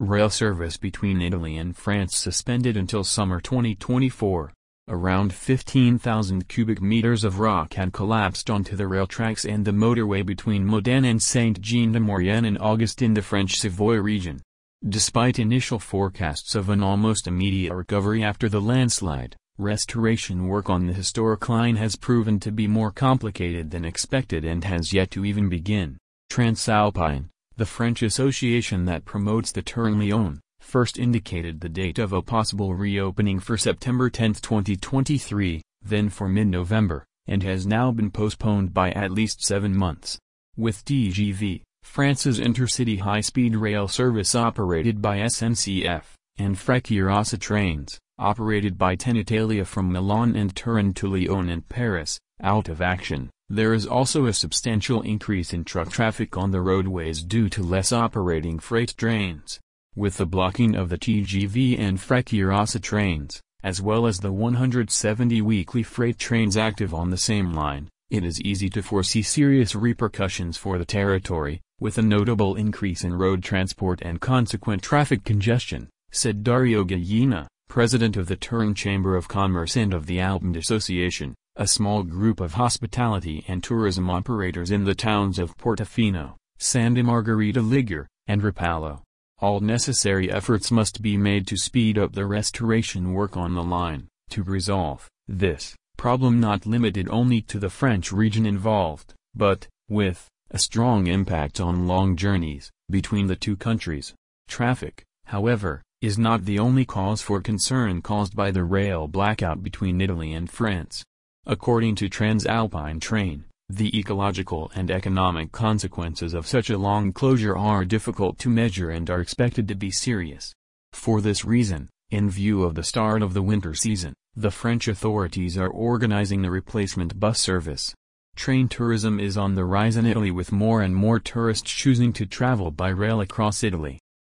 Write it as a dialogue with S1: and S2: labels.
S1: Rail service between Italy and France suspended until summer 2024. Around 15,000 cubic meters of rock had collapsed onto the rail tracks and the motorway between Modane and Saint-Jean-de-Maurienne in August in the French Savoy region. Despite initial forecasts of an almost immediate recovery after the landslide, restoration work on the historic line has proven to be more complicated than expected and has yet to even begin. Transalpine, the French association that promotes the Turin-Lyon, first indicated the date of a possible reopening for September 10, 2023, then for mid-November, and has now been postponed by at least seven months. With TGV, France's intercity high-speed rail service operated by SNCF, and Frecciarossa trains, operated by Trenitalia from Milan and Turin to Lyon and Paris, out of action. There is also a substantial increase in truck traffic on the roadways due to less operating freight trains. With the blocking of the TGV and Frecciarossa trains, as well as the 170 weekly freight trains active on the same line, it is easy to foresee serious repercussions for the territory, with a notable increase in road transport and consequent traffic congestion, said Dario Gallina, president of the Turin Chamber of Commerce and of the Alpine Association a small group of hospitality and tourism operators in the towns of Portofino, Santa Margherita Ligure, and Rapallo. All necessary efforts must be made to speed up the restoration work on the line, to resolve this problem not limited only to the French region involved, but, with, a strong impact on long journeys, between the two countries. Traffic, however, is not the only cause for concern caused by the rail blackout between Italy and France. According to Transalpine Train, the ecological and economic consequences of such a long closure are difficult to measure and are expected to be serious. For this reason, in view of the start of the winter season, the French authorities are organizing the replacement bus service. Train tourism is on the rise in Italy with more and more tourists choosing to travel by rail across Italy.